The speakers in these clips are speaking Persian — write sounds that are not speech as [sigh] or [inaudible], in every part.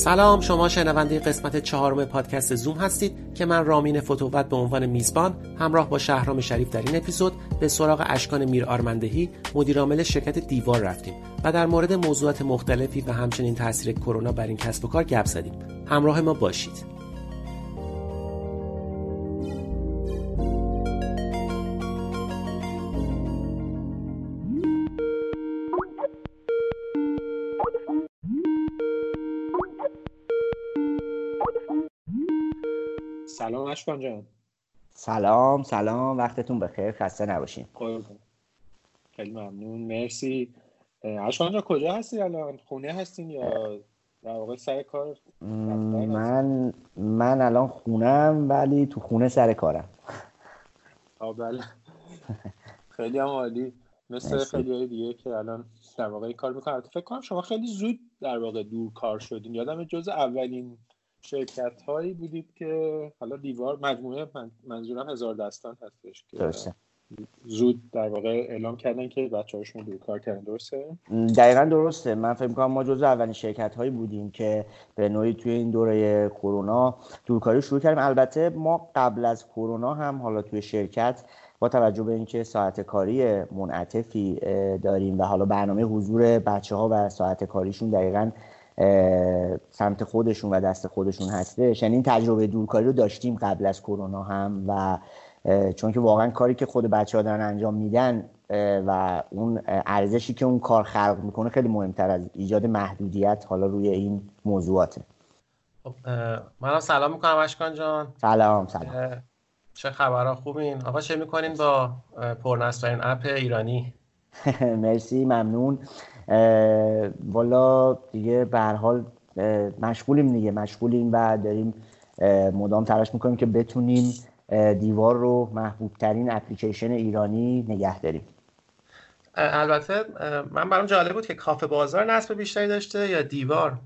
سلام شما شنونده قسمت چهارم پادکست زوم هستید که من رامین فتووت به عنوان میزبان همراه با شهرام شریف در این اپیزود به سراغ اشکان میر آرمندهی مدیرعامل شرکت دیوار رفتیم و در مورد موضوعات مختلفی و همچنین تاثیر کرونا بر این کسب و کار گپ زدیم. همراه ما باشید. اشکان جان. سلام سلام. وقتتون بخیر. خسته نباشین. خیلی ممنون. مرسی. اشکان جان کجا هستی الان؟ خونه هستین یا در واقع سر کار؟ من من الان خونم ولی تو خونه سر کارم. بله. خیلی هم عالی. مثل خیلی های دیگه که الان در واقع کار می‌کنن. فکر کنم شما خیلی زود در واقع دور کار شدین. یادم جز اولین شرکت هایی بودید که حالا دیوار مجموعه منظورم هزار دستان هستش که درسته. زود در واقع اعلام کردن که بچه هاشون دور کار کردن درسته؟ دقیقا درسته من فکر کنم ما جزو اولین شرکت هایی بودیم که به نوعی توی این دوره کرونا دورکاری شروع کردیم البته ما قبل از کرونا هم حالا توی شرکت با توجه به اینکه ساعت کاری منعطفی داریم و حالا برنامه حضور بچه ها و ساعت کاریشون دقیقا سمت خودشون و دست خودشون هستش. یعنی این تجربه دورکاری رو داشتیم قبل از کرونا هم و چون که واقعا کاری که خود بچه ها دارن انجام میدن و اون ارزشی که اون کار خلق می‌کنه خیلی مهمتر از ایجاد محدودیت حالا روی این موضوعاته. خب منم سلام می‌کنم اشکان جان. سلام سلام. چه خبرها؟ خوبین؟ آقا چه می‌کنین با پرنصرترین اپ ایرانی؟ [laughs] مرسی ممنون. والا دیگه به هر حال مشغولیم دیگه مشغولیم و داریم مدام تلاش می‌کنیم که بتونیم دیوار رو محبوب ترین اپلیکیشن ایرانی نگه داریم. البته من برام جالب بود که کافه بازار نصب بیشتری داشته یا دیوار؟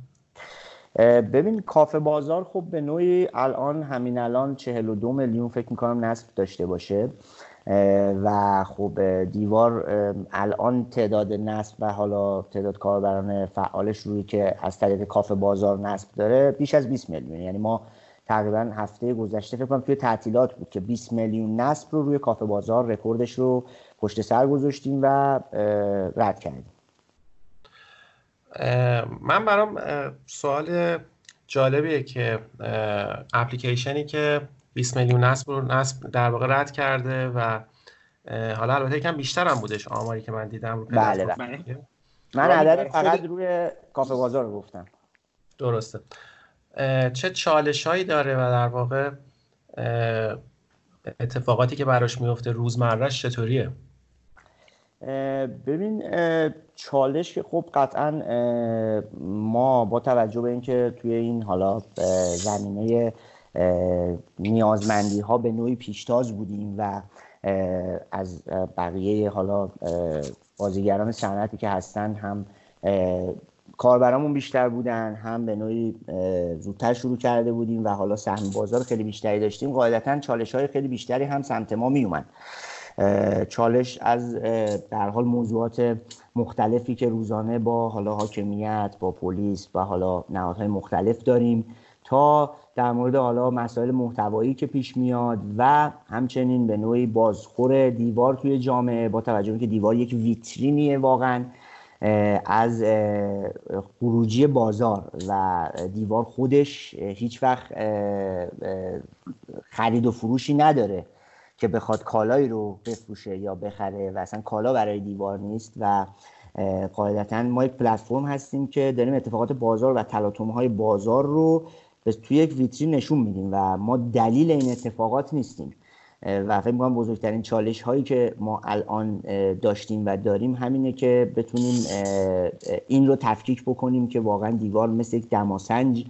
ببین کافه بازار خب به نوعی الان همین الان 42 میلیون فکر می‌کنم نصب داشته باشه. و خب دیوار الان تعداد نصب و حالا تعداد کاربران فعالش روی که از طریق کافه بازار نصب داره بیش از 20 میلیون. یعنی ما تقریبا هفته گذشته فکر کنم توی تعطیلات بود که 20 میلیون نصب رو روی کافه بازار رکوردش رو پشت سر گذاشتیم و رد کردیم. من برام سوال جالبیه که اپلیکیشنی که 20 میلیون نصب رو نصب در واقع رد کرده و حالا البته یکم بیشتر هم بودش آماری که من دیدم. رو بله بله. من عدد فقط روی کافه بازار رو گفتم. درسته. چه چالش هایی داره و در واقع اتفاقاتی که براش میفته روزمرهش چطوریه؟ ببین چالش که خب قطعا ما با توجه به اینکه توی این حالا زمینه نیازمندی ها به نوعی پیشتاز بودیم و از بقیه حالا بازیگران صنعتی که هستن هم کاربرامون بیشتر بودن هم به نوعی زودتر شروع کرده بودیم و حالا سهم بازار خیلی بیشتری داشتیم. قاعدتا چالش های خیلی بیشتری هم سمت ما می اومد چالش از در حال موضوعات مختلفی که روزانه با حالا حاکمیت با پلیس و حالا نهادهای مختلف داریم تا در مورد حالا مسائل محتوایی که پیش میاد و همچنین به نوعی بازخور دیوار توی جامعه با توجه به که دیوار یک ویترینیه واقعا از خروجی بازار و دیوار خودش هیچ وقت خرید و فروشی نداره که بخواد کالایی رو بفروشه یا بخره و اصلا کالا برای دیوار نیست و قاعدتا ما یک پلتفرم هستیم که داریم اتفاقات بازار و تلاطم های بازار رو توی یک ویترین نشون میدیم و ما دلیل این اتفاقات نیستیم. و فکر می‌کنم بزرگترین چالش هایی که ما الان داشتیم و داریم همینه که بتونیم این رو تفکیک بکنیم که واقعا دیوار مثل یک دماسنج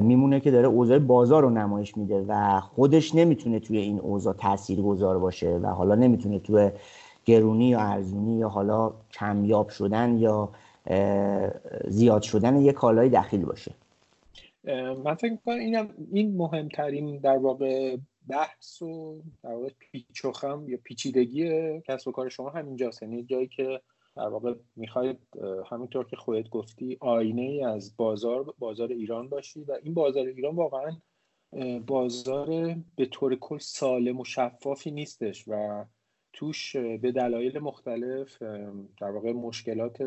میمونه که داره اوضاع بازار رو نمایش میده و خودش نمی‌تونه توی این اوضاع تاثیر گذار باشه و حالا نمی‌تونه توی گرونی یا ارزونی یا حالا کمیاب شدن یا زیاد شدن یک کالای دخیل باشه. من فکر می‌کنم اینم این مهمترین در واقع بحث و در واقع پیچ و خم یا پیچیدگی کسب و کار شما همینجاست. یعنی جایی که در واقع می‌خواید همینطور که خودت گفتی آینه ای از بازار بازار ایران باشی و این بازار ایران واقعا بازار به طور کل سالم و شفافی نیستش و توش به دلایل مختلف در واقع مشکلات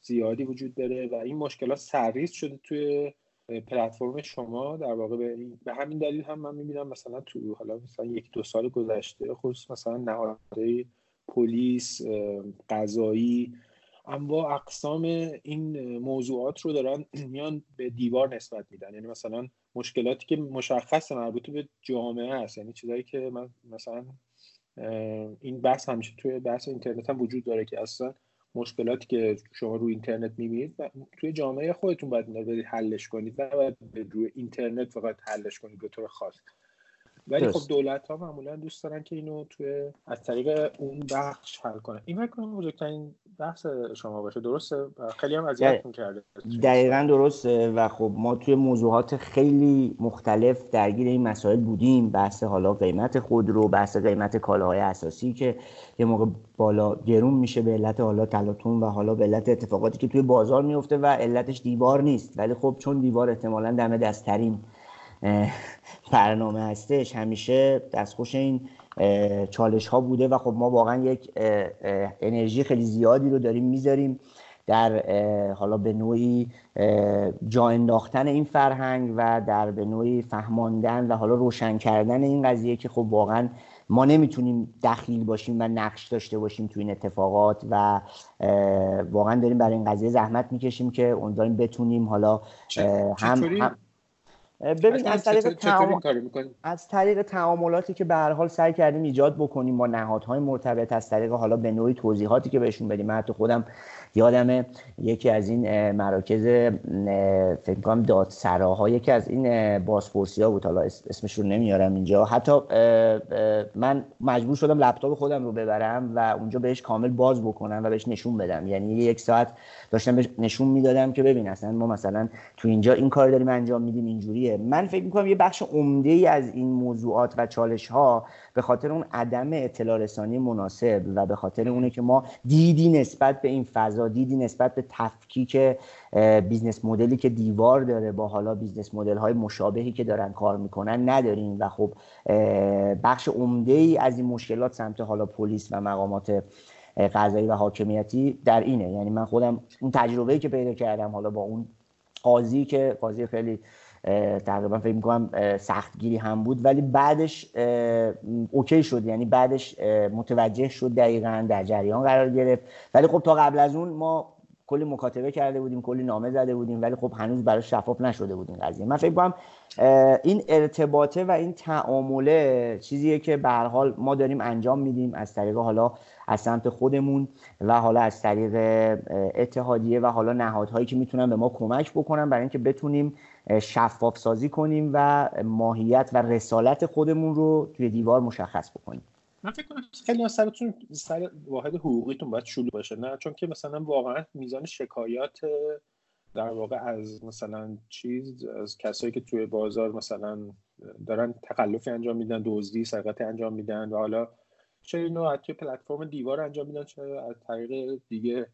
زیادی وجود داره و این مشکلات سرریز شده توی پلتفرم شما در واقع به, همین دلیل هم من می‌بینم مثلا تو حالا مثلا یک دو سال گذشته خصوص مثلا نهادهای پلیس قضایی اما اقسام این موضوعات رو دارن [clears throat] میان به دیوار نسبت میدن. یعنی مثلا مشکلاتی که مشخص مربوط به جامعه هست. یعنی چیزایی که من مثلا این بحث همیشه توی بحث اینترنت هم وجود داره که اصلا مشکلاتی که شما روی اینترنت می‌بینید توی جامعه خودتون باید برید حلش کنید. نه باید روی اینترنت فقط حلش کنید به طور خاص. ولی خب دولت ها معمولا دوست دارن که اینو توی از طریق اون بخش حل کنن. این فکر کنم بزرگترین بحث شما باشه. درسته؟ خیلی هم اذیت کرده دقیقا درسته و خب ما توی موضوعات خیلی مختلف درگیر این مسائل بودیم. بحث حالا قیمت خودرو بحث قیمت کالاهای اساسی که یه موقع بالا گرون میشه به علت حالا تلاطم و حالا به علت اتفاقاتی که توی بازار میفته و علتش دیوار نیست. ولی خب چون دیوار احتمالا دم دستترین برنامه هستش. همیشه دستخوش این چالش ها بوده و خب ما واقعا یک انرژی خیلی زیادی رو داریم می‌ذاریم در حالا به نوعی جا انداختن این فرهنگ و در به نوعی فهماندن و حالا روشن کردن این قضیه که خب واقعا ما نمی‌تونیم دخیل باشیم و نقش داشته باشیم تو این اتفاقات و واقعا داریم برای این قضیه زحمت می‌کشیم که اون بتونیم حالا هم, ببین از طریق, تعام... از طریق تعاملاتی که به هر حال سعی کردیم ایجاد بکنیم با نهادهای مرتبط از طریق حالا به نوعی توضیحاتی که بهشون بدیم. من حتی خودم یادم یکی از این مراکز فکر کنم دادسراها یکی از این بازپرسی ها بود. حالا اسمش رو نمیارم اینجا. حتی من مجبور شدم لپ‌تاپ خودم رو ببرم و اونجا بهش کامل باز بکنم و بهش نشون بدم. یعنی یک ساعت داشتم بهش نشون می‌دادم که ببین اصلا ما مثلا تو اینجا این کار داریم انجام میدیم اینجوریه من فکر می‌کنم یه بخش عمده ای از این موضوعات و چالش ها به خاطر اون عدم اطلاع رسانی مناسب و به خاطر اونه که ما دیدی نسبت به این فضا دیدی نسبت به تفکیک business model ی که دیوار داره با حالا business model های مشابهی که دارن کار می‌کنن نداریم و خب بخش عمده ای از این مشکلات سمت حالا پلیس و مقامات قضایی و حاکمیتی در اینه. یعنی من خودم اون تجربه که پیدا کردم حالا با اون قاضی که قاضی خیلی تقریبا فکر می‌کنم سختگیری هم بود. ولی بعدش اوکی شد. یعنی بعدش متوجه شد دقیقا در جریان قرار گرفت. ولی خب تا قبل از اون ما کلی مکاتبه کرده بودیم کلی نامه زده بودیم ولی خب هنوز برای شفاف نشده بود این قضیه. من فکر کنم این ارتباطه و این تعامله چیزیه که به هر حال ما داریم انجام میدیم از طریق حالا از سمت خودمون و حالا از طریق اتحادیه و حالا نهادهایی که می‌تونن به ما کمک بکنن برای اینکه بتونیم شفاف سازی کنیم و ماهیت و رسالت خودمون رو توی دیوار مشخص بکنیم. من فکر کنم خیلی از سرتون سر واحد حقوقیتون باید شلوغ باشه نه؟ چون که مثلا واقعا میزان شکایات در واقع از مثلا چیز از کسایی که توی بازار مثلا دارن تخلفی انجام میدن دزدی سرقت انجام میدن و حالا چه اینو از توی پلتفرم دیوار انجام میدن چه از طریق دیگه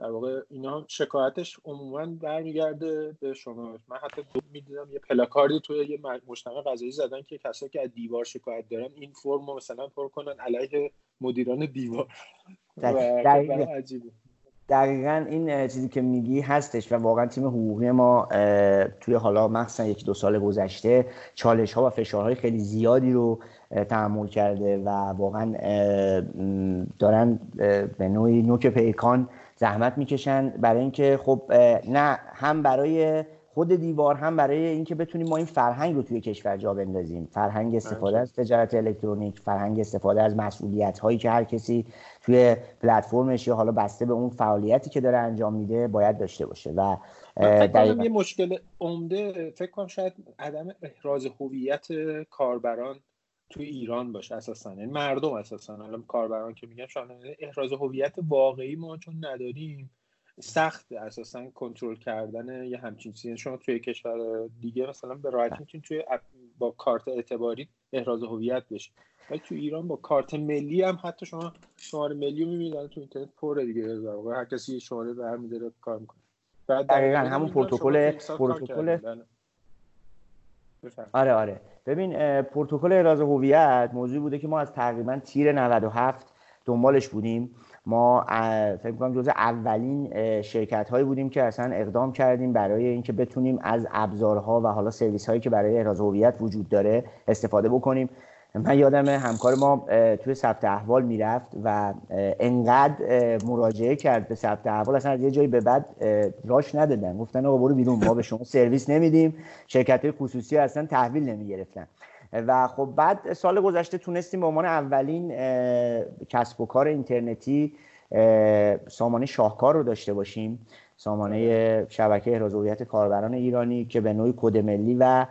در واقع اینا شکایتش عموما برمیگرده به شما. من حتی می‌دیدم یه پلاکاردی توی یه مجتمع غذایی زدن که کسایی که از دیوار شکایت دارن این فرم رو مثلا پر کنن علیه مدیران دیوار. دقیقا. این چیزی که میگی هستش و واقعا تیم حقوقی ما توی حالا مخصوصا یک دو سال گذشته چالش ها و فشارهای خیلی زیادی رو تحمل کرده و واقعا دارن به نوعی نوک پیکان زحمت می‌کشن برای اینکه خب نه هم برای خود دیوار هم برای اینکه بتونیم ما این فرهنگ رو توی کشور جا بندازیم. فرهنگ استفاده از تجارت الکترونیک فرهنگ استفاده از مسئولیت هایی که هر کسی توی پلتفرمش یا حالا بسته به اون فعالیتی که داره انجام میده باید داشته باشه و فکر یه مشکل عمده فکر کنم شاید عدم احراز هویت کاربران توی ایران باشه اساسا. یعنی مردم اساسا. الان کاربران که میگن شاید احراز هویت واقعی ما چون نداریم. سخت اساسا کنترل کردن یه همچین چیزی. شما توی کشور دیگه مثلا به راحتی می‌تونید توی با کارت اعتباری احراز هویت بشه ولی تو ایران با کارت ملی هم حتی شما شماره ملی رو می‌بینید تو اینترنت پر دیگه. در هر کسی شماره برمیداره کار می‌کنه. دقیقا همون پروتکل پروتکل آره آره. ببین پروتکل احراز هویت موضوعی بوده که ما از تقریبا تیر 97 دنبالش بودیم. ما فکر کنم جز اولین شرکت هایی بودیم که اصلا اقدام کردیم برای اینکه بتونیم از ابزارها و حالا سرویس هایی که برای احراز هویت وجود داره استفاده بکنیم. من یادم همکار ما توی ثبت احوال می‌رفت و انقدر مراجعه کرد به ثبت احوال. اصلا از یه جایی به بعد راش ندادن. گفتن آقا برو بیرون ما به شما سرویس نمیدیم. شرکت های خصوصی اصلا تحویل نمی‌گرفتن. و خب بعد سال گذشته تونستیم به عنوان اولین کسب و کار اینترنتی سامانه شاهکار رو داشته باشیم. سامانه شبکه احراز کاربران ایرانی که به نوعی کد ملی و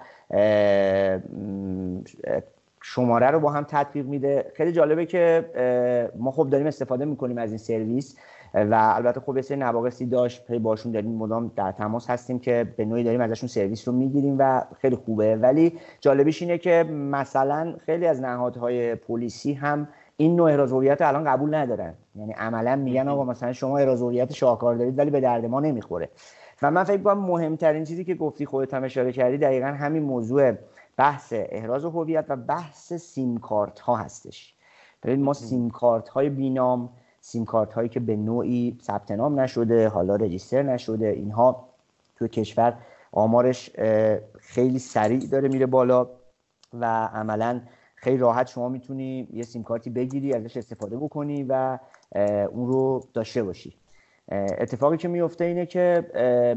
شماره رو با هم تطبیق میده. خیلی جالبه که ما خب داریم استفاده می‌کنیم از این سرویس و البته خب یه سری نواقصی داشت. پی باشون داریم مدام در تماس هستیم که به نوعی داریم ازشون سرویس رو می‌گیریم و خیلی خوبه. ولی جالبیش اینه که مثلا خیلی از نهادهای پلیسی هم این نوع احراز هویت الان قبول ندارن. یعنی عملا میگن آقا مثلا شما احراز هویت شاهکار دارید ولی به درد ما نمی‌خوره. و من فکر کنم مهمترین چیزی که گفتی خودت هم اشاره کردی دقیقا همین موضوع بحث احراز هویت و بحث سیم کارت ها هستش. ببین ما سیم کارت های بینام سیم کارت هایی که به نوعی ثبت نام نشده حالا رجیستر نشده اینها تو کشور آمارش خیلی سریع داره میره بالا و عملا خیلی راحت شما می‌تونی یه سیم کارتی بگیری ازش استفاده بکنی و اون رو داشته باشی. اتفاقی که میفته اینه که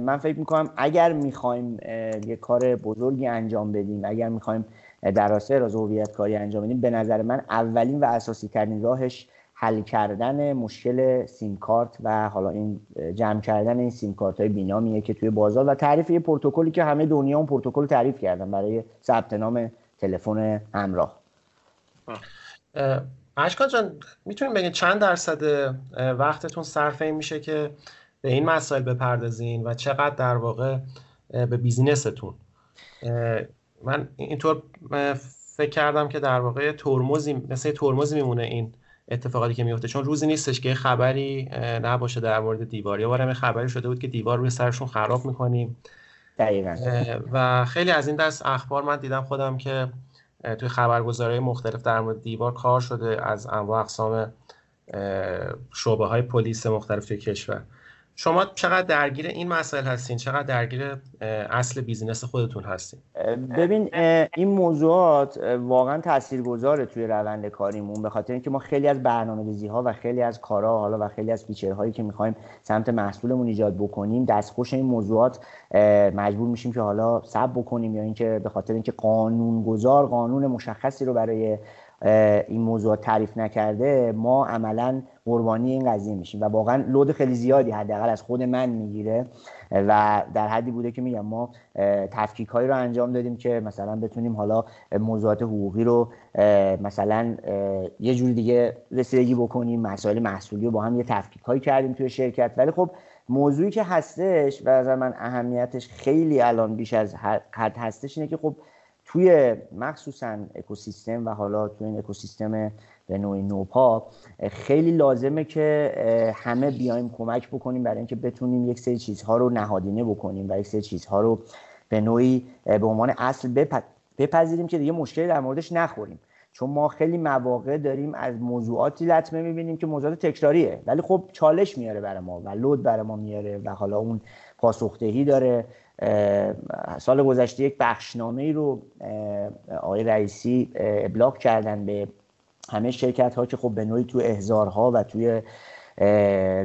من فکر می‌کنم اگر می‌خوایم یه کار بزرگی انجام بدیم اگر می‌خوایم در راستای راز هویت کاری انجام بدیم به نظر من اولین و اساسی ترین راهش حل کردن مشکل سیم کارت و حالا این جمع کردن این سیم کارت های بینامیه که توی بازار و تعریف یه پروتکلی که همه دنیا اون پروتکل تعریف کردن برای ثبت نام تلفن همراه. اشکان جان می‌تونیم بگین چند درصد وقتتون صرف این میشه که به این مسائل بپردازین و چقدر در واقع به بیزینستون؟ من اینطور فکر کردم که در واقع ترمزی مثل ترمزی میمونه این اتفاقاتی که میفته چون روزی نیستش که خبری نباشه در مورد دیوار. یا بارم خبری شده بود که دیوار روی سرشون خراب می‌کنیم. دقیقا. و خیلی از این دست اخبار من دیدم خودم که توی خبرگزاری مختلف در مورد دیوار کار شده از انواع اقسام شعبه های پلیس مختلف کشور. شما چقدر درگیر این مسائل هستین؟ چقدر درگیر اصل business خودتون هستین؟ ببین این موضوعات واقعا تاثیرگذاره توی روند کاریمون به خاطر اینکه ما خیلی از برنامه‌ریزی ها و خیلی از کارها حالا و خیلی از feature هایی که می‌خوایم سمت محصولمون ایجاد بکنیم دستخوش این موضوعات مجبور میشیم که حالا صبر بکنیم یا اینکه به خاطر اینکه قانونگذار قانون مشخصی رو برای این موضوع تعریف نکرده ما عملا قربانی این قضیه میشیم و واقعا لود خیلی زیادی حداقل از خود من می‌گیره و در حدی بوده که میگم ما تفکیک هایی رو انجام دادیم که مثلا بتونیم حالا موضوعات حقوقی رو مثلا یه جوری دیگه رسیدگی بکنیم مسائل محصولی رو با هم یه تفکیک هایی کردیم توی شرکت. ولی خب موضوعی که هستش و از من اهمیتش خیلی الان بیش از حد هستش اینه که خب توی مخصوصا اکوسیستم و حالا توی این اکوسیستم به نوعی نوپا خیلی لازمه که همه بیایم کمک بکنیم برای اینکه بتونیم یک سری چیزها رو نهادینه بکنیم و یک سری چیزها رو به نوعی به عنوان اصل بپذیریم که دیگه مشکلی در موردش نخوریم. چون ما خیلی مواقع داریم از موضوعاتی لطمه می‌بینیم که موضوعات تکراریه. ولی خب چالش میاره برای ما و لود برای ما میاره و حالا اون پاسخدهی داره. سال گذشته یک بخشنامه ای رو آقای رئیسی ابلاغ کردن به همه شرکت ها که خب به نوعی تو احزارها و توی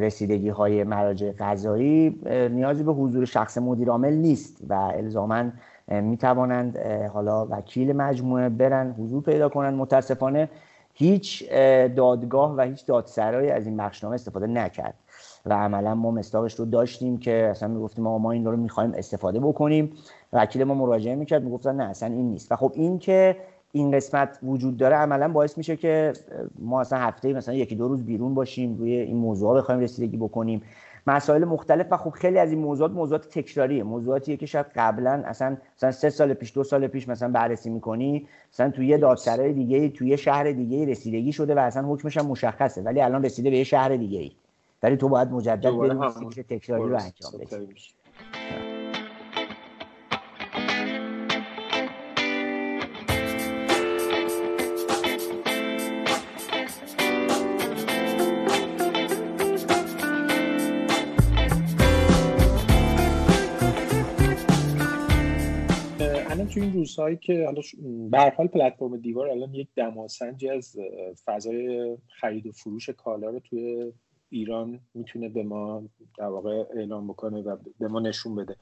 رسیدگی های مراجع قضایی نیازی به حضور شخص مدیر عامل نیست و الزاما می توانند حالا وکیل مجموعه برن حضور پیدا کنند متاسفانه هیچ دادگاه و هیچ دادسرایی از این بخشنامه استفاده نکرد و عملا ما مستاقش رو داشتیم که اصلا می‌گفتیم ما ما این رو می‌خوایم استفاده بکنیم. وکیل ما مراجعه می‌کرد می‌گفتن نه اصلا این نیست. و خب این که این قسمت وجود داره عملا باعث میشه که ما اصلا هفته مثلا یکی دو روز بیرون باشیم روی این موضوع بخوایم رسیدگی بکنیم. مسائل مختلف و خب خیلی از این موضوعات موضوعات تکراریه. موضوعاتیه که شاید قبلا اصلا مثلا سه سال پیش دو سال پیش مثلا بررسی می‌کنی مثلا توی یه دادسرای دیگه توی یه شهر دیگه رسیدگی شده و اصلا حکمش هم مشخصه ولی الان رسیده به یه شهر دیگه ولی تو باید مجدد بری تکراری رو انجام بدی. روزهایی که حالا به حال پلتفرم دیوار الان یک دماسنجی از فضای خرید و فروش کالا رو توی ایران می‌تونه به ما در واقع اعلام بکنه و به ما نشون بده.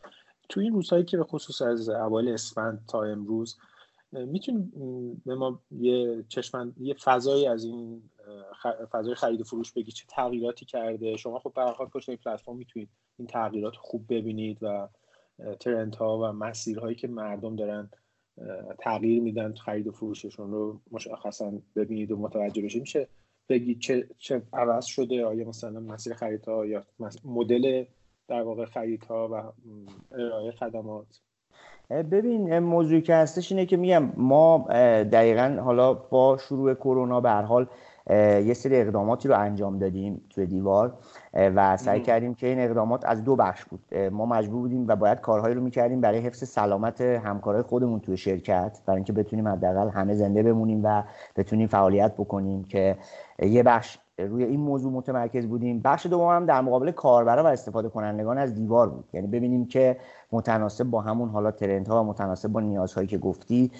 تو این روزهایی که به خصوص از اوایل اسفند تا امروز می‌تونیم به ما یه چشمن یه فضایی از این فضای خرید و فروش بگی چه تغییراتی کرده. شما خب به حال پشت این پلتفرم می‌تونید این تغییرات خوب ببینید و ترنت ها و مسیرهایی که مردم دارن تغییر میدن خرید و فروششون رو مشخصا ببینید و متوجه بشید. میشه بگید چه, چه عوض شده؟ آیا مثلا مسیر خریدها یا مدل در واقع خریدها و ارائه خدمات؟ ببین موضوعی که هستش اینه که میگم ما دقیقا حالا با شروع کرونا به هر حال یه سری اقداماتی رو انجام دادیم توی دیوار و سعی کردیم که این اقدامات از دو بخش بود. ما مجبور بودیم و باید کارهایی رو می‌کردیم برای حفظ سلامت همکارای خودمون توی شرکت برای اینکه بتونیم حداقل همه زنده بمونیم و بتونیم فعالیت بکنیم که یه بخش روی این موضوع متمرکز بودیم. بخش دوم هم در مقابل کاربرا و استفاده کنندگان از دیوار بود. یعنی ببینیم که متناسب با همون حالا ترنت ها و متناسب با نیازهایی که گفتی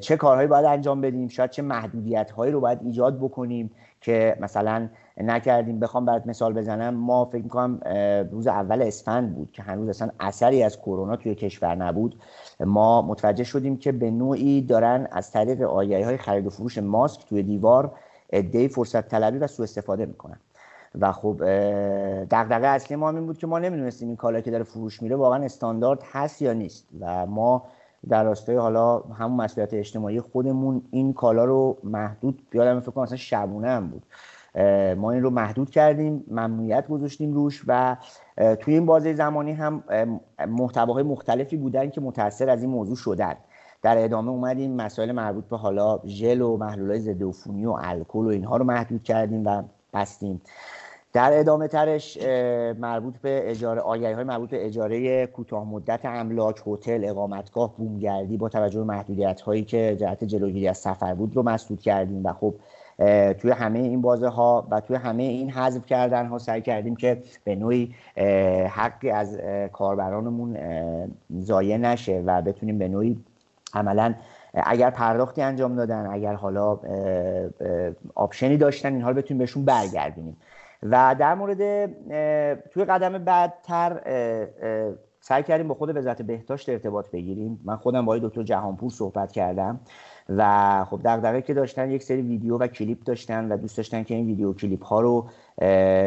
چه کارهایی باید انجام بدیم؟ شاید چه محدودیت هایی رو باید ایجاد بکنیم که مثلا نکردیم. بخوام برات مثال بزنم. ما فکر می‌کنم روز اول اسفند بود که هنوز اصلا اثری از کرونا توی کشور نبود. ما متوجه شدیم که به نوعی دارن از طریق آیه های خرید و فروش ماسک توی دیوار عده فرصت طلبی و سوء استفاده می‌کنن. و خب دغدغه اصلی ما این بود که ما نمی‌دونستیم این کالا که داره فروش میره واقعا استاندارد هست یا نیست. و ما در راستای حالا همون مسئولیت اجتماعی خودمون این کالا رو محدود یادم فکر کنم مثلا شبونه هم بود. ما این رو محدود کردیم ممنوعیت گذاشتیم روش و توی این بازه زمانی هم محتواهای مختلفی بودن که متاثر از این موضوع شدن. در ادامه اومدیم مسائل مربوط به حالا ژل و محلولهای ضد عفونی و الکل و اینها رو محدود کردیم و بستیم. در ادامه ترش مربوط به اجاره آگهی های مربوط به اجاره کوتاه مدت املاک هتل اقامتگاه بومگردی با توجه به محدودیت هایی که جهت جلوگیری از سفر بود رو مسدود کردیم و خب توی همه این بازه ها و توی همه این حذف کردن ها سعی کردیم که به نوعی حقی از کاربرانمون ضایع نشه و بتونیم به نوعی عملا اگر پرداختی انجام دادن اگر حالا آپشنی داشتن اینها رو بتونیم بهشون برگردونیم. و در مورد توی قدم بعدتر سعی کردیم با خود وزارت بهداشت ارتباط بگیریم. من خودم با دکتر جهانپور صحبت کردم و خب دغدغه که داشتن یک سری ویدیو و کلیپ داشتن و دوست داشتن که این ویدیو کلیپ ها رو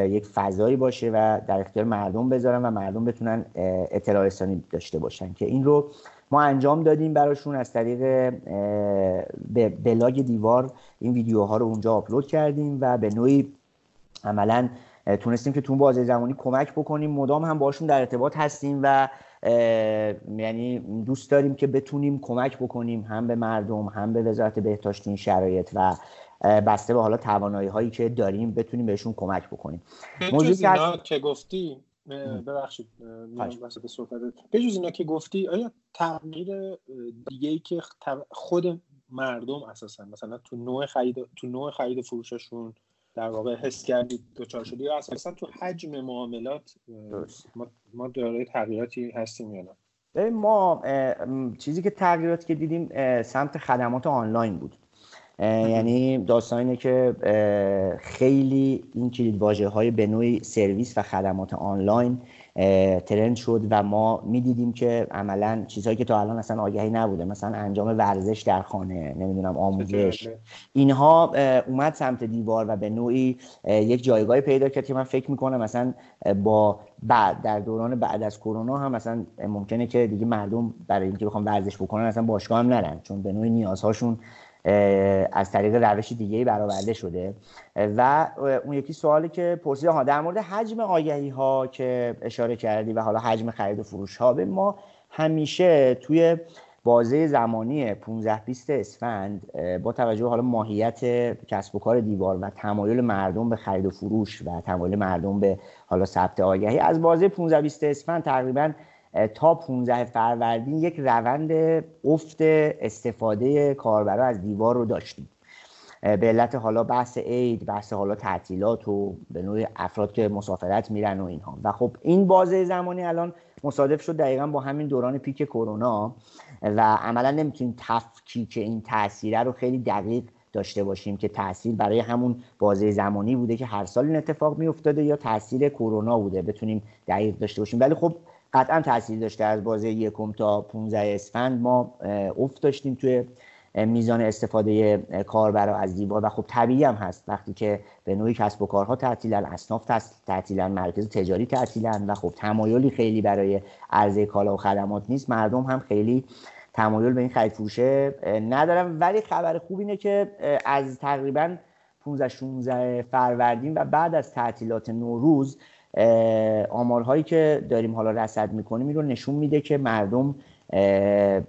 یک فضایی باشه و در اختیار مردم بذارن و مردم بتونن اطلاع رسانی داشته باشن که این رو ما انجام دادیم براشون از طریق بلاگ دیوار این ویدیوها رو اونجا آپلود کردیم و به نوعی عملا تونستیم که تو بازه زمانی کمک بکنیم. مدام هم باشون در ارتباط هستیم و یعنی دوست داریم که بتونیم کمک بکنیم هم به مردم هم به وزارت بهداشت این شرایط و بسته به حالا توانایی هایی که داریم بتونیم بهشون کمک بکنیم. موضوعی که, که گفتی ببخشید به صحبت بجز اینا که گفتی آیا تغییر دیگه ای که خود مردم اساسا مثلا تو نوع خرید تو نوع خرید فروششون در واقع حس کردید دچار شدی یا اساسا تو حجم معاملات ما, ما دارای تغییراتی هستیم یا نه؟ ما چیزی که تغییراتی که دیدیم سمت خدمات آنلاین بود. یعنی داستان اینه که خیلی این کلید واژه های به نوعی سرویس و خدمات آنلاین ترند شد و ما می‌دیدیم که عملا چیزهایی که تا الان اصلا آگهی نبوده مثلا انجام ورزش در خانه نمی‌دونم آموزش. اینها اومد سمت دیوار و به نوعی یک جایگاهی پیدا کرد که من فکر می‌کنم مثلا با بعد در دوران بعد از کرونا هم مثلا ممکنه که دیگه مردم برای اینکه بخوام ورزش بکنن اصلا باشگاه هم نرن چون به نوعی نیازهاشون از طریق روش دیگه برآورده شده. و اون یکی سوالی که پرسیده ها در مورد حجم آگهی ها که اشاره کردی و حالا حجم خرید و فروش ها به ما همیشه توی بازه زمانی 15 20 اسفند با توجه حالا ماهیت کسب و کار دیوار و تمایل مردم به خرید و فروش و تمایل مردم به حالا ثبت آگهی از بازه 15 20 اسفند تقریبا تا 15 فروردین یک روند افت استفاده کاربرا از دیوار رو داشتیم. به علت حالا بحث عید بحث حالا تعطیلات و به نوع افراد که مسافرت میرن و اینها. و خب این بازه زمانی الان مصادف شد دقیقا با همین دوران پیک کرونا. و عملا نمی‌تونیم تفکیک این تاثیره رو خیلی دقیق داشته باشیم که تاثیر برای همون بازه زمانی بوده که هر سال این اتفاق میافتاده یا تاثیر کرونا بوده. بتونیم دقیق داشته باشیم. ولی خب قطعا تاثیر داشته از بازه یکم تا 15 اسفند. ما افت داشتیم توی میزان استفاده کاربرا از دیوار و خب طبیعی هم هست. وقتی که به نوعی کسب و کارها تعطیلن اصناف تعطیلن مرکز تجاری تعطیلن و خب تمایلی خیلی برای عرضه کالا و خدمات نیست. مردم هم خیلی تمایل به این خرید فروشه ندارن. ولی خبر خوب اینه که از تقریبا 15 16 فروردین و بعد از تعطیلات نوروز آمارهایی که داریم حالا رصد می‌کنیم این رو نشون میده که مردم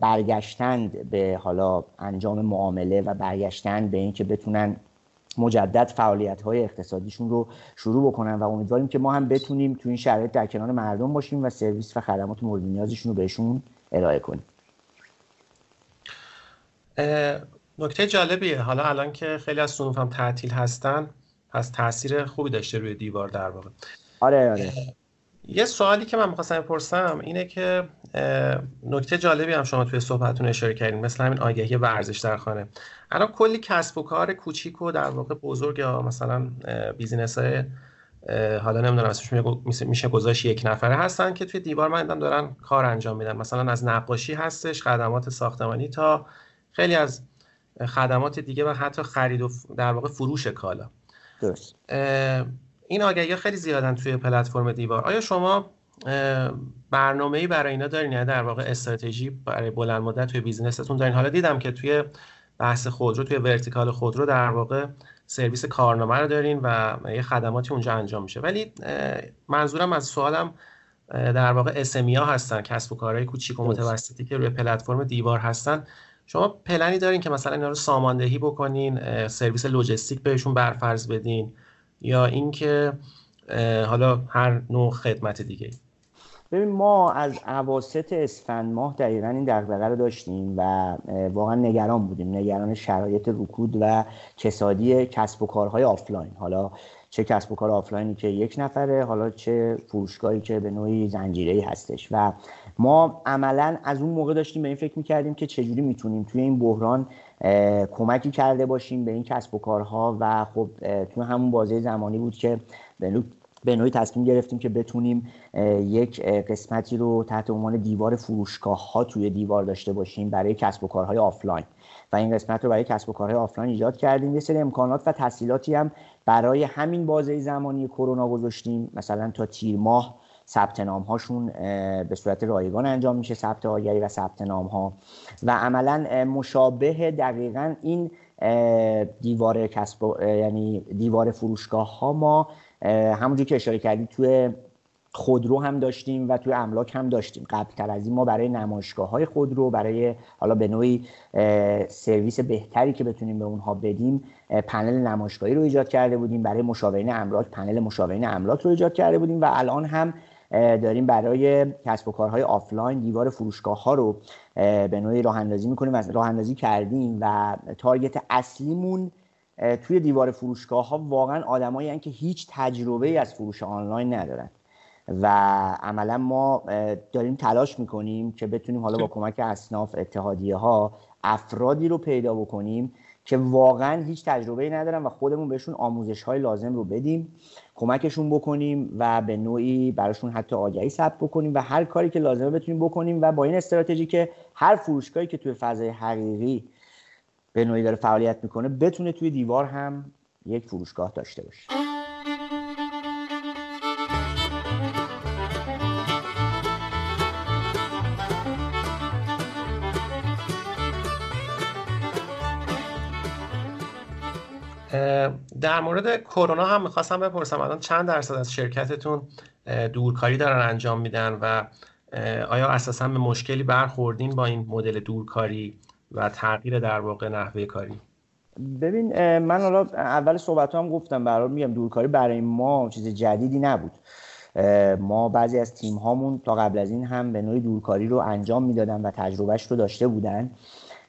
برگشتند به حالا انجام معامله و برگشتند به اینکه بتونن مجدد فعالیت های اقتصادیشون رو شروع بکنن و امیدواریم که ما هم بتونیم تو این شرایط در کنار مردم باشیم و سرویس و خدمات مورد نیازشون رو بهشون ارائه کنیم. نکته جالبیه. حالا الان که خیلی از صنوف هم تعطیل هستن پس تاثیر خوبی داشته روی دیوار در واقع. آره آره. یه سوالی که من می‌خواستم بپرسم اینه که نکته جالبی هم شما توی صحبتتون اشاره کردین مثل همین آگهی ورزش در خانه. الان کلی کسب و کار کوچیک و در واقع بزرگ یا مثلا بیزینس های حالا نمی‌دونم اسمش میشه گذاشت یک نفره هستن که توی دیوار من دارن کار انجام میدن. مثلا از نقاشی هستش خدمات ساختمانی تا خیلی از خدمات دیگه و حتی خرید و در واقع فروش کالا. درست. این آگهی خیلی زیادن توی پلتفرم دیوار. آیا شما برنامه ای برای اینا دارین؟ یعنی در واقع استراتژی برای بلند مدت توی business تون دارین؟ حالا دیدم که توی بحث خودرو توی vertical خودرو در واقع سرویس کارنامه رو دارین و یه خدماتی اونجا انجام میشه. ولی منظورم از سوالم در واقع SME ها هستن کسب و کارهای کوچیک و متوسطی که روی پلتفرم دیوار هستن. شما پلنی دارین که مثلا اینا رو ساماندهی بکنین سرویس لوجستیک بهشون برفرض بدین. یا اینکه حالا هر نوع خدمت دیگه ببین ما از اواسط اسفند ماه دقیقا این دغدغه رو داشتیم و واقعا نگران بودیم. نگران شرایط رکود و کسادی کسب و کارهای آفلاین. حالا چه کسب و کار آفلاینی که یک نفره حالا چه فروشگاهی که به نوعی زنجیره هستش. و ما عملا از اون موقع داشتیم به این فکر می‌کردیم که چجوری می‌تونیم توی این بحران کمکی کرده باشیم به این کسب و کارها و خب تو همون بازه زمانی بود که به نوعی تصمیم گرفتیم که بتونیم یک قسمتی رو تحت عنوان دیوار فروشگاه ها توی دیوار داشته باشیم برای کسب و کارهای آفلاین. و این قسمت رو برای کسب و کارهای آفلاین ایجاد کردیم. یه سری امکانات و تسهیلاتی هم برای همین بازه زمانی کرونا گذاشتیم. مثلا تا تیر ماه ثبت نام هاشون به صورت رایگان انجام میشه ثبت آگهی و ثبت نام ها و عملا مشابه دقیقا این دیوار کسب یعنی دیوار فروشگاه ها ما همونجور که اشاره کردی توی خودرو هم داشتیم و توی املاک هم داشتیم. قبل تر از این ما برای نمایشگاه های خودرو برای حالا به نوعی سرویس بهتری که بتونیم به اونها بدیم پنل نمایشگاهی رو ایجاد کرده بودیم. برای مشاورین املاک پنل مشاورین املاک رو ایجاد کرده بودیم و الان هم داریم برای کسب و کارهای آفلاین دیوار فروشگاه ها رو به نوعی راه اندازی می‌کنیم و راه اندازی کردیم و target اصلیمون توی دیوار فروشگاه ها واقعا آدمایی که هیچ تجربه از فروش آنلاین ندارن. و عملا ما داریم تلاش می‌کنیم که بتونیم حالا با کمک اصناف اتحادیه ها افرادی رو پیدا بکنیم که واقعا هیچ تجربه ندارن و خودمون بهشون آموزش های لازم رو بدیم کمکشون بکنیم و به نوعی براشون حتی آگهی ثبت بکنیم و هر کاری که لازمه بتونیم بکنیم و با این استراتژی که هر فروشگاهی که توی فضای حقیقی به نوعی داره فعالیت می‌کنه بتونه توی دیوار هم یک فروشگاه داشته باشه. در مورد کرونا هم می‌خواستم بپرسم الان چند درصد از شرکتتون دورکاری دارن انجام میدن و آیا اساسا به مشکلی برخوردین با این مدل دورکاری و تغییر در واقع نحوه کاری؟ ببین من حالا اول صحبت هم گفتم برای میگم دورکاری برای ما چیز جدیدی نبود. ما بعضی از تیم هامون تا قبل از این هم به نوعی دورکاری رو انجام می‌دادن و تجربهش رو داشته بودن.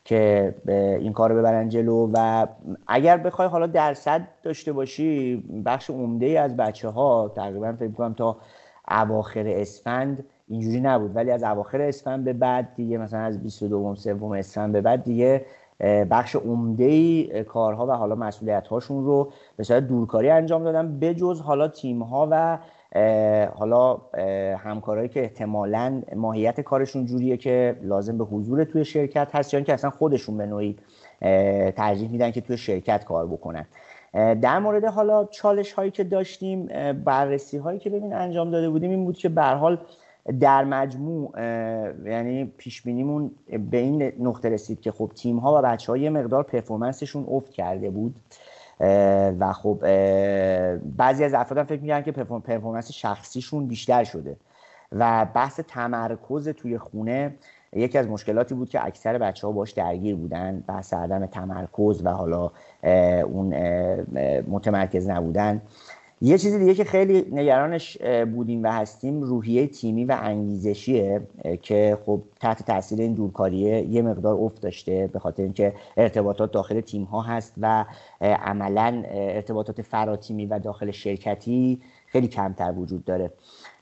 که این کار رو ببرن جلو و اگر بخوای حالا درصد داشته باشی بخش عمده از بچه ها تقریبا فکر کنم تا اواخر اسفند اینجوری نبود. ولی از اواخر اسفند به بعد دیگه مثلا از 22 سوم اسفند به بعد دیگه بخش عمده ای کارها و حالا مسئولیت هاشون رو به صورت دورکاری انجام دادن بجز حالا تیم ها و حالا همکارایی که احتمالا ماهیت کارشون جوریه که لازم به حضور توی شرکت هست یا که اصلا خودشون به نوعی ترجیح میدن که توی شرکت کار بکنن. در مورد حالا چالش هایی که داشتیم بررسی هایی که ببین انجام داده بودیم این بود که به حال در مجموع یعنی پیش بینیمون به این نقطه رسید که خب تیم ها و بچه ها یه مقدار پرفورمنسشون افت کرده بود. و خب بعضی از افراد فکر می‌کنن که پرفورمنس شخصیشون بیشتر شده. و بحث تمرکز توی خونه یکی از مشکلاتی بود که اکثر بچه ها باش درگیر بودن بحث عدم تمرکز و حالا اون متمرکز نبودن. یه چیزی دیگه که خیلی نگرانش بودیم و هستیم روحیه تیمی و انگیزشیه که خب تحت تاثیر این دورکاریه یه مقدار افت داشته به خاطر اینکه ارتباطات داخل تیم ها هست و عملا ارتباطات فراتیمی و داخل شرکتی خیلی کمتر وجود داره.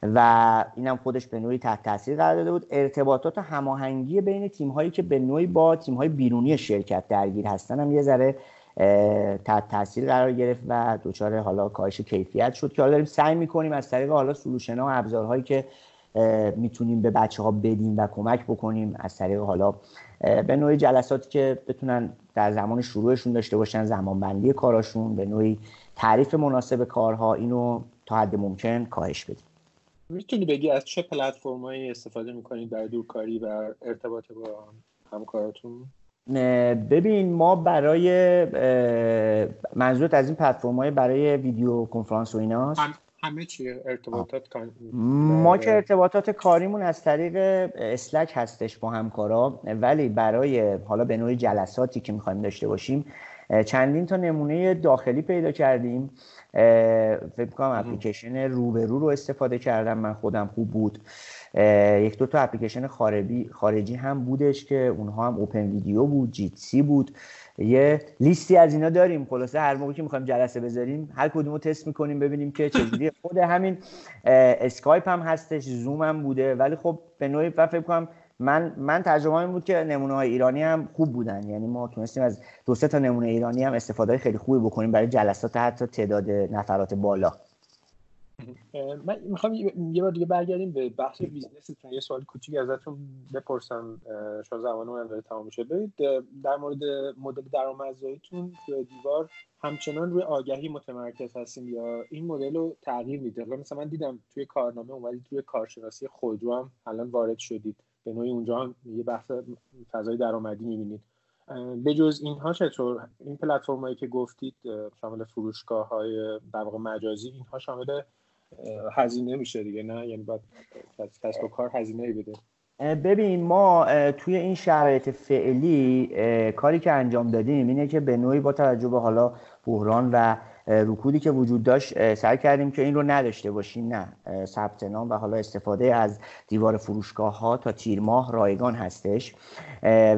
و اینم خودش به نوعی تحت تاثیر قرار داده بود. ارتباطات هماهنگی بین تیم هایی که به نوعی با تیم های بیرونی شرکت درگیر هستن هم یه ذره تحت تاثیر قرار گرفت و دچار حالا کاهش کیفیت شد که حالا داریم سعی می‌کنیم از طریق حالا سلوشن ها و ابزارهایی که می‌تونیم به بچه ها بدیم و کمک بکنیم از طریق حالا به نوعی جلساتی که بتونن در زمان شروعشون داشته باشن زمان بندی کاراشون به نوعی تعریف مناسب کارها اینو تا حد ممکن کاهش بدیم. می‌تونی بگی از چه پلتفرمایی استفاده می‌کنید برای دورکاری و ارتباط با همکاراتون؟ ببین ما برای منظورت از این پلتفرم های برای ویدیو کنفرانس و ایناست؟ همه چی ارتباطات ما که ارتباطات کاریمون از طریق اسلک هستش با همکارا ولی برای حالا به نوعی جلساتی که می‌خوایم داشته باشیم چندین تا نمونه داخلی پیدا کردیم. فکر کنم اپلیکیشن روبرو رو استفاده کردم من خودم خوب بود. یک دو تا اپلیکیشن خارجی خارجی هم بودش که اونها هم OpenVidu بود جیتسی بود. یه لیستی از اینا داریم. خلاصه هر موقع که می‌خوایم جلسه بذاریم هر کدومو تست می‌کنیم ببینیم که چجوری. خود همین اسکایپ هم هستش زوم هم بوده. ولی خب به نوعی فکر کنم من من تجربه این بود که نمونه های ایرانی هم خوب بودن. یعنی ما تونستیم از دو سه تا نمونه ایرانی هم استفاده خیلی خوبی بکنیم برای جلسات حتی تعداد نفرات بالا. من می‌خوام یه بار دیگه برگردیم به بحث business. یه سوال کوچیک ازتون بپرسم. شما زمان داره تمام میشه. ببینید در مورد مدل درآمدزاییتون دیوار همچنان روی آگهی متمرکز هستیم یا این مدل رو تغییر میده؟ مثلا من دیدم توی کارنامه اومدید توی کارشناسی خودرو هم الان وارد شدید. به نوعی اونجا هم یه بحث فضای درآمدی می‌بینید. به جز اینها چطور؟ این پلتفرمایی که گفتید شامل فروشگاه های مجازی اینها شامل هزینه میشه دیگه نه؟ یعنی باید کسب و کار هزینه بده. ببین ما توی این شرایط فعلی کاری که انجام دادیم اینه که به نوعی با توجه به حالا بحران و رکودی که وجود داشت سعی کردیم که این رو نداشته باشیم نه؟ ثبت نام و حالا استفاده از دیوار فروشگاه ها تا تیر ماه رایگان هستش.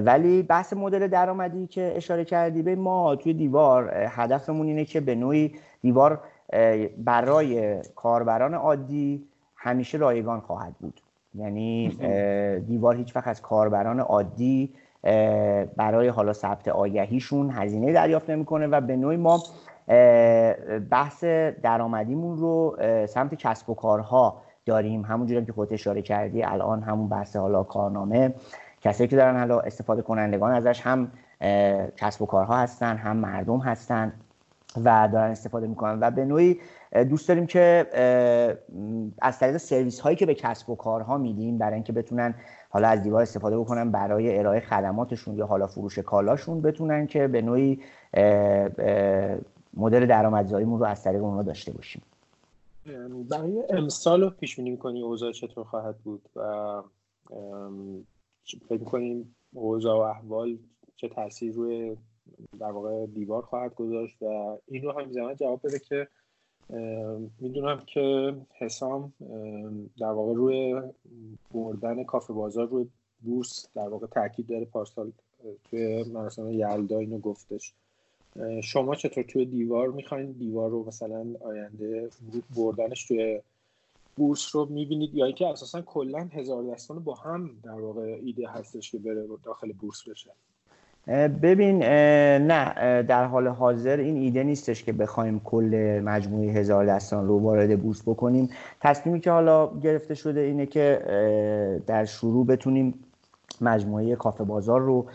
ولی بحث مدل درآمدی که اشاره کردی به ما توی دیوار هدفمون اینه که به نوعی دیوار برای کاربران عادی همیشه رایگان خواهد بود. یعنی دیوار هیچ وقت از کاربران عادی برای حالا ثبت آگهیشون هزینه دریافت نمی‌کنه و به نوعی ما بحث درآمدیمون رو سمت کسب و کارها داریم. همونجوری که خودت اشاره کردی الان همون بحث حالا کارنامه. کسایی که دارن حالا استفاده کنندگان ازش هم کسب و کارها هستن هم مردم هستن. و دارن استفاده می‌کنن. و به نوعی دوست داریم که از طریق سرویس هایی که به کسب و کارها میدیم برای اینکه بتونن حالا از دیوار استفاده بکنن برای ارائه خدماتشون یا حالا فروش کالاشون بتونن که به نوعی مدل درآمدزاییمون رو از طریق اونها داشته باشیم. برای امسال رو پیش بینی می‌کنی اوضاع چطور خواهد بود؟ و فکر می‌کنیم اوضاع و احوال چه تاثیر روی در واقع دیوار خواهد گذاشت و این رو هم زمان جواب بده که می‌دونم که حسام در واقع روی بردن کافه بازار روی بورس در واقع تاکید داره پارسال توی مراسم یلدا اینو گفتش. شما چطور توی دیوار می‌خواین؟ دیوار رو مثلا آینده بردنش توی بورس رو می‌بینید یا اینکه اساسا کلا هزار دستان با هم در واقع ایده هستش که بره داخل بورس بشه؟ ببین نه در حال حاضر این ایده نیستش که بخوایم کل مجموعه هزار دستان رو وارد بورس بکنیم. تصمیمی که حالا گرفته شده اینه که در شروع بتونیم مجموعه کافه بازار رو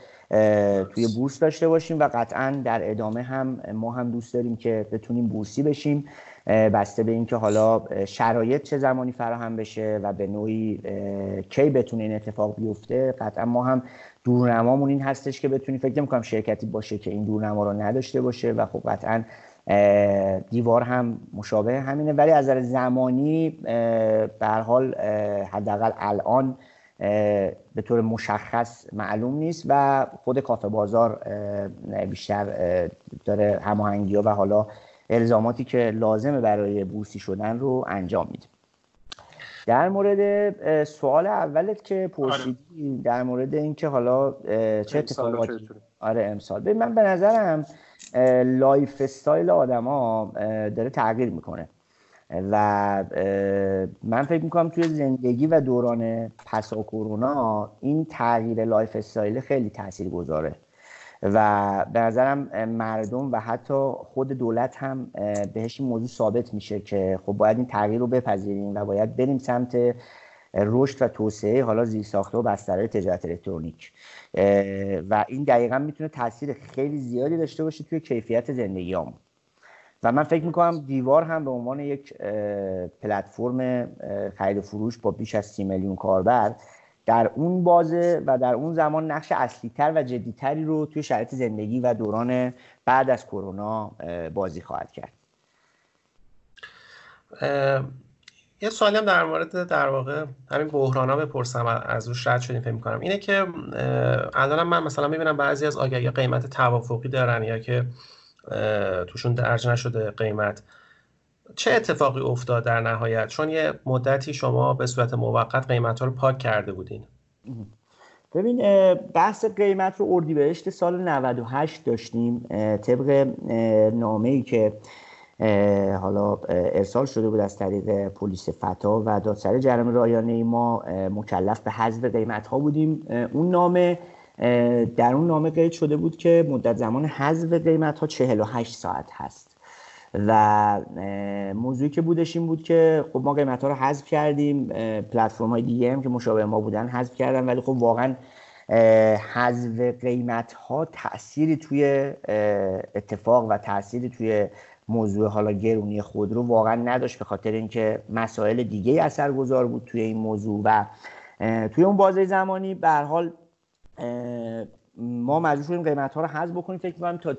توی بورس داشته باشیم و قطعا در ادامه هم ما هم دوست داریم که بتونیم بورسی بشیم. بسته به اینکه حالا شرایط چه زمانی فراهم بشه و به نوعی کی بتونه این اتفاق بیفته قطعا ما هم دورنمامون این هستش که بتونیم فکر نمی‌کنم شرکتی باشه که این دورنما رو نداشته باشه و خب قطعا دیوار هم مشابه همینه. ولی از نظر زمانی به حال حداقل الان به طور مشخص معلوم نیست و خود کافه بازار بیشتر داره هماهنگی و حالا الزاماتی که لازمه برای بورسی شدن رو انجام میده. در مورد سوال اولت که پرسیدی آره. در مورد اینکه حالا چه اتفاقاتی آره امسال. ببین من به نظرم lifestyle آدما داره تغییر می‌کنه. و من فکر می‌کنم توی زندگی و دوران پسا کرونا این تغییر lifestyle خیلی تاثیر گذاره و به نظرم مردم و حتی خود دولت هم بهش این موضوع ثابت میشه که خب باید این تغییر رو بپذیریم و باید بریم سمت رشد و توسعه حالا زیرساخته و بسترهای تجارت الکترونیک. و این دقیقا می‌تونه تاثیر خیلی زیادی داشته باشه توی کیفیت زندگیامون و من فکر می‌کنم دیوار هم به عنوان یک پلتفرم خرید و فروش با بیش از سی میلیون کاربر در اون بازه و در اون زمان نقش اصلیتر و جدیتری رو توی شرایط زندگی و دوران بعد از کرونا بازی خواهد کرد. یه سوالی هم در مورد در واقع همین بحرانا بپرسم از روش رد شدیم فکر می‌کنم. اینه که الان من مثلا می‌بینم بعضی از آگهی قیمت توافقی دارن یا که توشون درج نشده قیمت. چه اتفاقی افتاد در نهایت؟ چون یه مدتی شما به صورت موقت قیمت ها رو پاک کرده بودین. ببین بحث قیمت رو اردیبهشت سال 98 داشتیم. طبق نامه ای که حالا ارسال شده بود از طریق پلیس فتا و دادسر جرم رایانه ما مکلف به حذف قیمت ها بودیم اون نامه در اون نامه قید شده بود که مدت زمان حذف قیمت ها 48 ساعت هست. و موضوعی که بودش این بود که خب ما قیمت ها رو حذف کردیم پلتفرم های دیگه هم که مشابه ما بودن حذف کردن ولی خب واقعا حذف قیمت ها تأثیری توی اتفاق و تأثیری توی موضوع حالا گرونی خودرو واقعا نداشت به خاطر اینکه مسائل دیگه اثرگذار بود توی این موضوع و توی اون بازه زمانی به حال ما مجبور شدیم قیمت ها رو حذف بکنیم. فکر کنم تا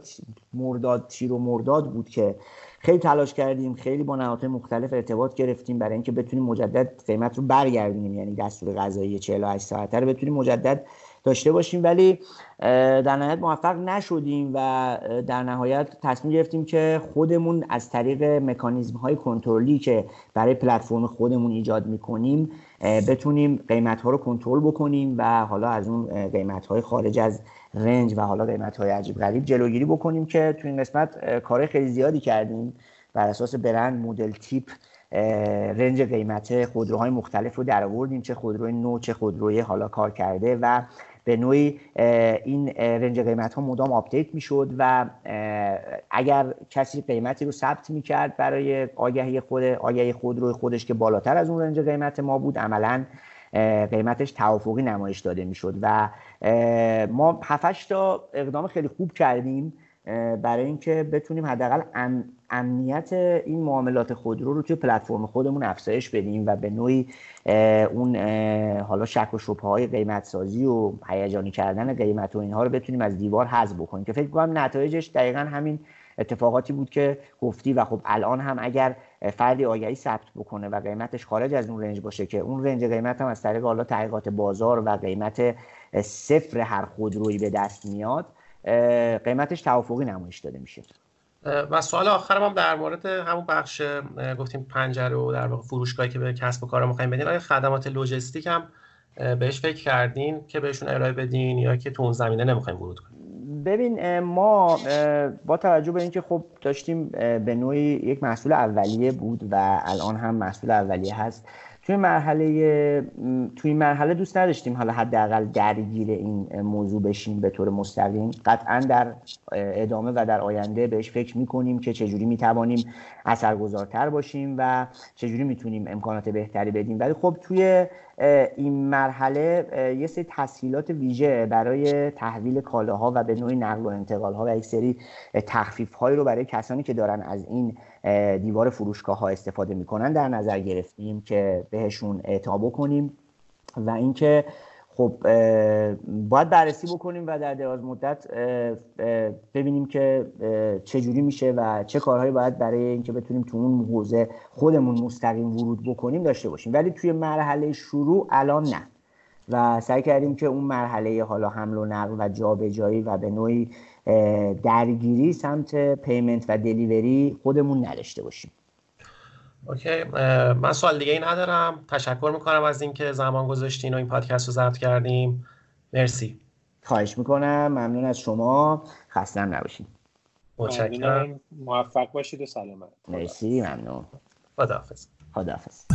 مرداد تیر و مرداد بود که خیلی تلاش کردیم خیلی با نهادهای مختلف ارتباط گرفتیم برای اینکه بتونیم مجدد قیمت رو برگردونیم. یعنی دستور غذایی 48 ساعته رو بتونیم مجدد داشته باشیم. ولی در نهایت موفق نشدیم و در نهایت تصمیم گرفتیم که خودمون از طریق مکانیزم های کنترلی که برای پلتفرم خودمون ایجاد می‌کنیم بتونیم قیمت ها رو کنترل بکنیم و حالا از اون قیمت های خارج از رنج و حالا قیمت های عجیب غریب جلوگیری بکنیم که تو این قسمت کار خیلی زیادی کردیم بر اساس برند مدل تیپ range قیمت خودروهای مختلف رو در آوردیم چه خودروی نو چه خودروی حالا کار کرده و به نوعی این range قیمت ها مدام update می‌شد و اگر کسی قیمتی رو ثبت می‌کرد برای آگهی خود آگهی خودروی خودش که بالاتر از اون range قیمت ما بود عملا قیمتش توافقی نمایش داده می‌شد و ما 7 تا اقدام خیلی خوب کردیم برای اینکه بتونیم حداقل امنیت این معاملات خودرو رو توی پلتفرم خودمون افزایش بدیم و به نوعی اون حالا شک و شبهه های قیمت سازی و هیجانی کردن قیمت و اینها رو بتونیم از دیوار حذف بکنیم که فکر کنم نتایجش دقیقا همین اتفاقاتی بود که گفتی و خب الان هم اگر فردی آگهی ثبت بکنه و قیمتش خارج از اون رنج باشه که اون رنج قیمت هم از طریق حالا تحقیقات بازار و قیمت صفر هر خودرویی به دست میاد قیمتش توافقی نمایش داده میشه. و سوال آخرم هم در مورد همون بخش گفتیم پنجره و در واقع فروشگاهی که به کسب و کار می‌خوایم بدین آیا خدمات لوجستیک هم بهش فکر کردین که بهشون ارائه بدین یا که تو اون زمینه نمی‌خوایم ورود کنیم؟ ببین ما با توجه به اینکه خب داشتیم به نوعی یک محصول اولیه بود و الان هم محصول اولیه هست توی مرحله توی مرحله دوست نداشتیم حالا حداقل درگیر این موضوع بشیم به طور مستقیم. قطعا در ادامه و در آینده بهش فکر می‌کنیم که چجوری می‌توانیم اثرگذارتر باشیم و چجوری می‌تونیم امکانات بهتری بدیم. ولی خب توی این مرحله یه سری تسهیلات ویژه برای تحویل کالاها و به نوعی نقل و انتقال ها و یک سری تخفیف هایی رو برای کسانی که دارن از این دیوار فروشگاه ها استفاده می‌کنن در نظر گرفتیم که بهشون اعطا بکنیم و اینکه خب باید بررسی بکنیم و در دراز مدت ببینیم که چه جوری میشه و چه کارهایی باید برای اینکه بتونیم تو اون حوزه خودمون مستقیم ورود بکنیم داشته باشیم. ولی توی مرحله شروع الان نه. و سعی کردیم که اون مرحله حالا حمل و نقل و جابجایی و به نوعی درگیری سمت پیمنت و دلیوری خودمون نداشته باشیم. اوکی من سوال دیگه ای ندارم. تشکر می‌کنم از اینکه زمان گذاشتین و این پادکست رو ضبط کردیم مرسی. خواهش می‌کنم. ممنون از شما. خستم نباشین. متشکرم. موفق باشید و سلامت. مرسی. ممنون. خداحافظ. خداحافظ.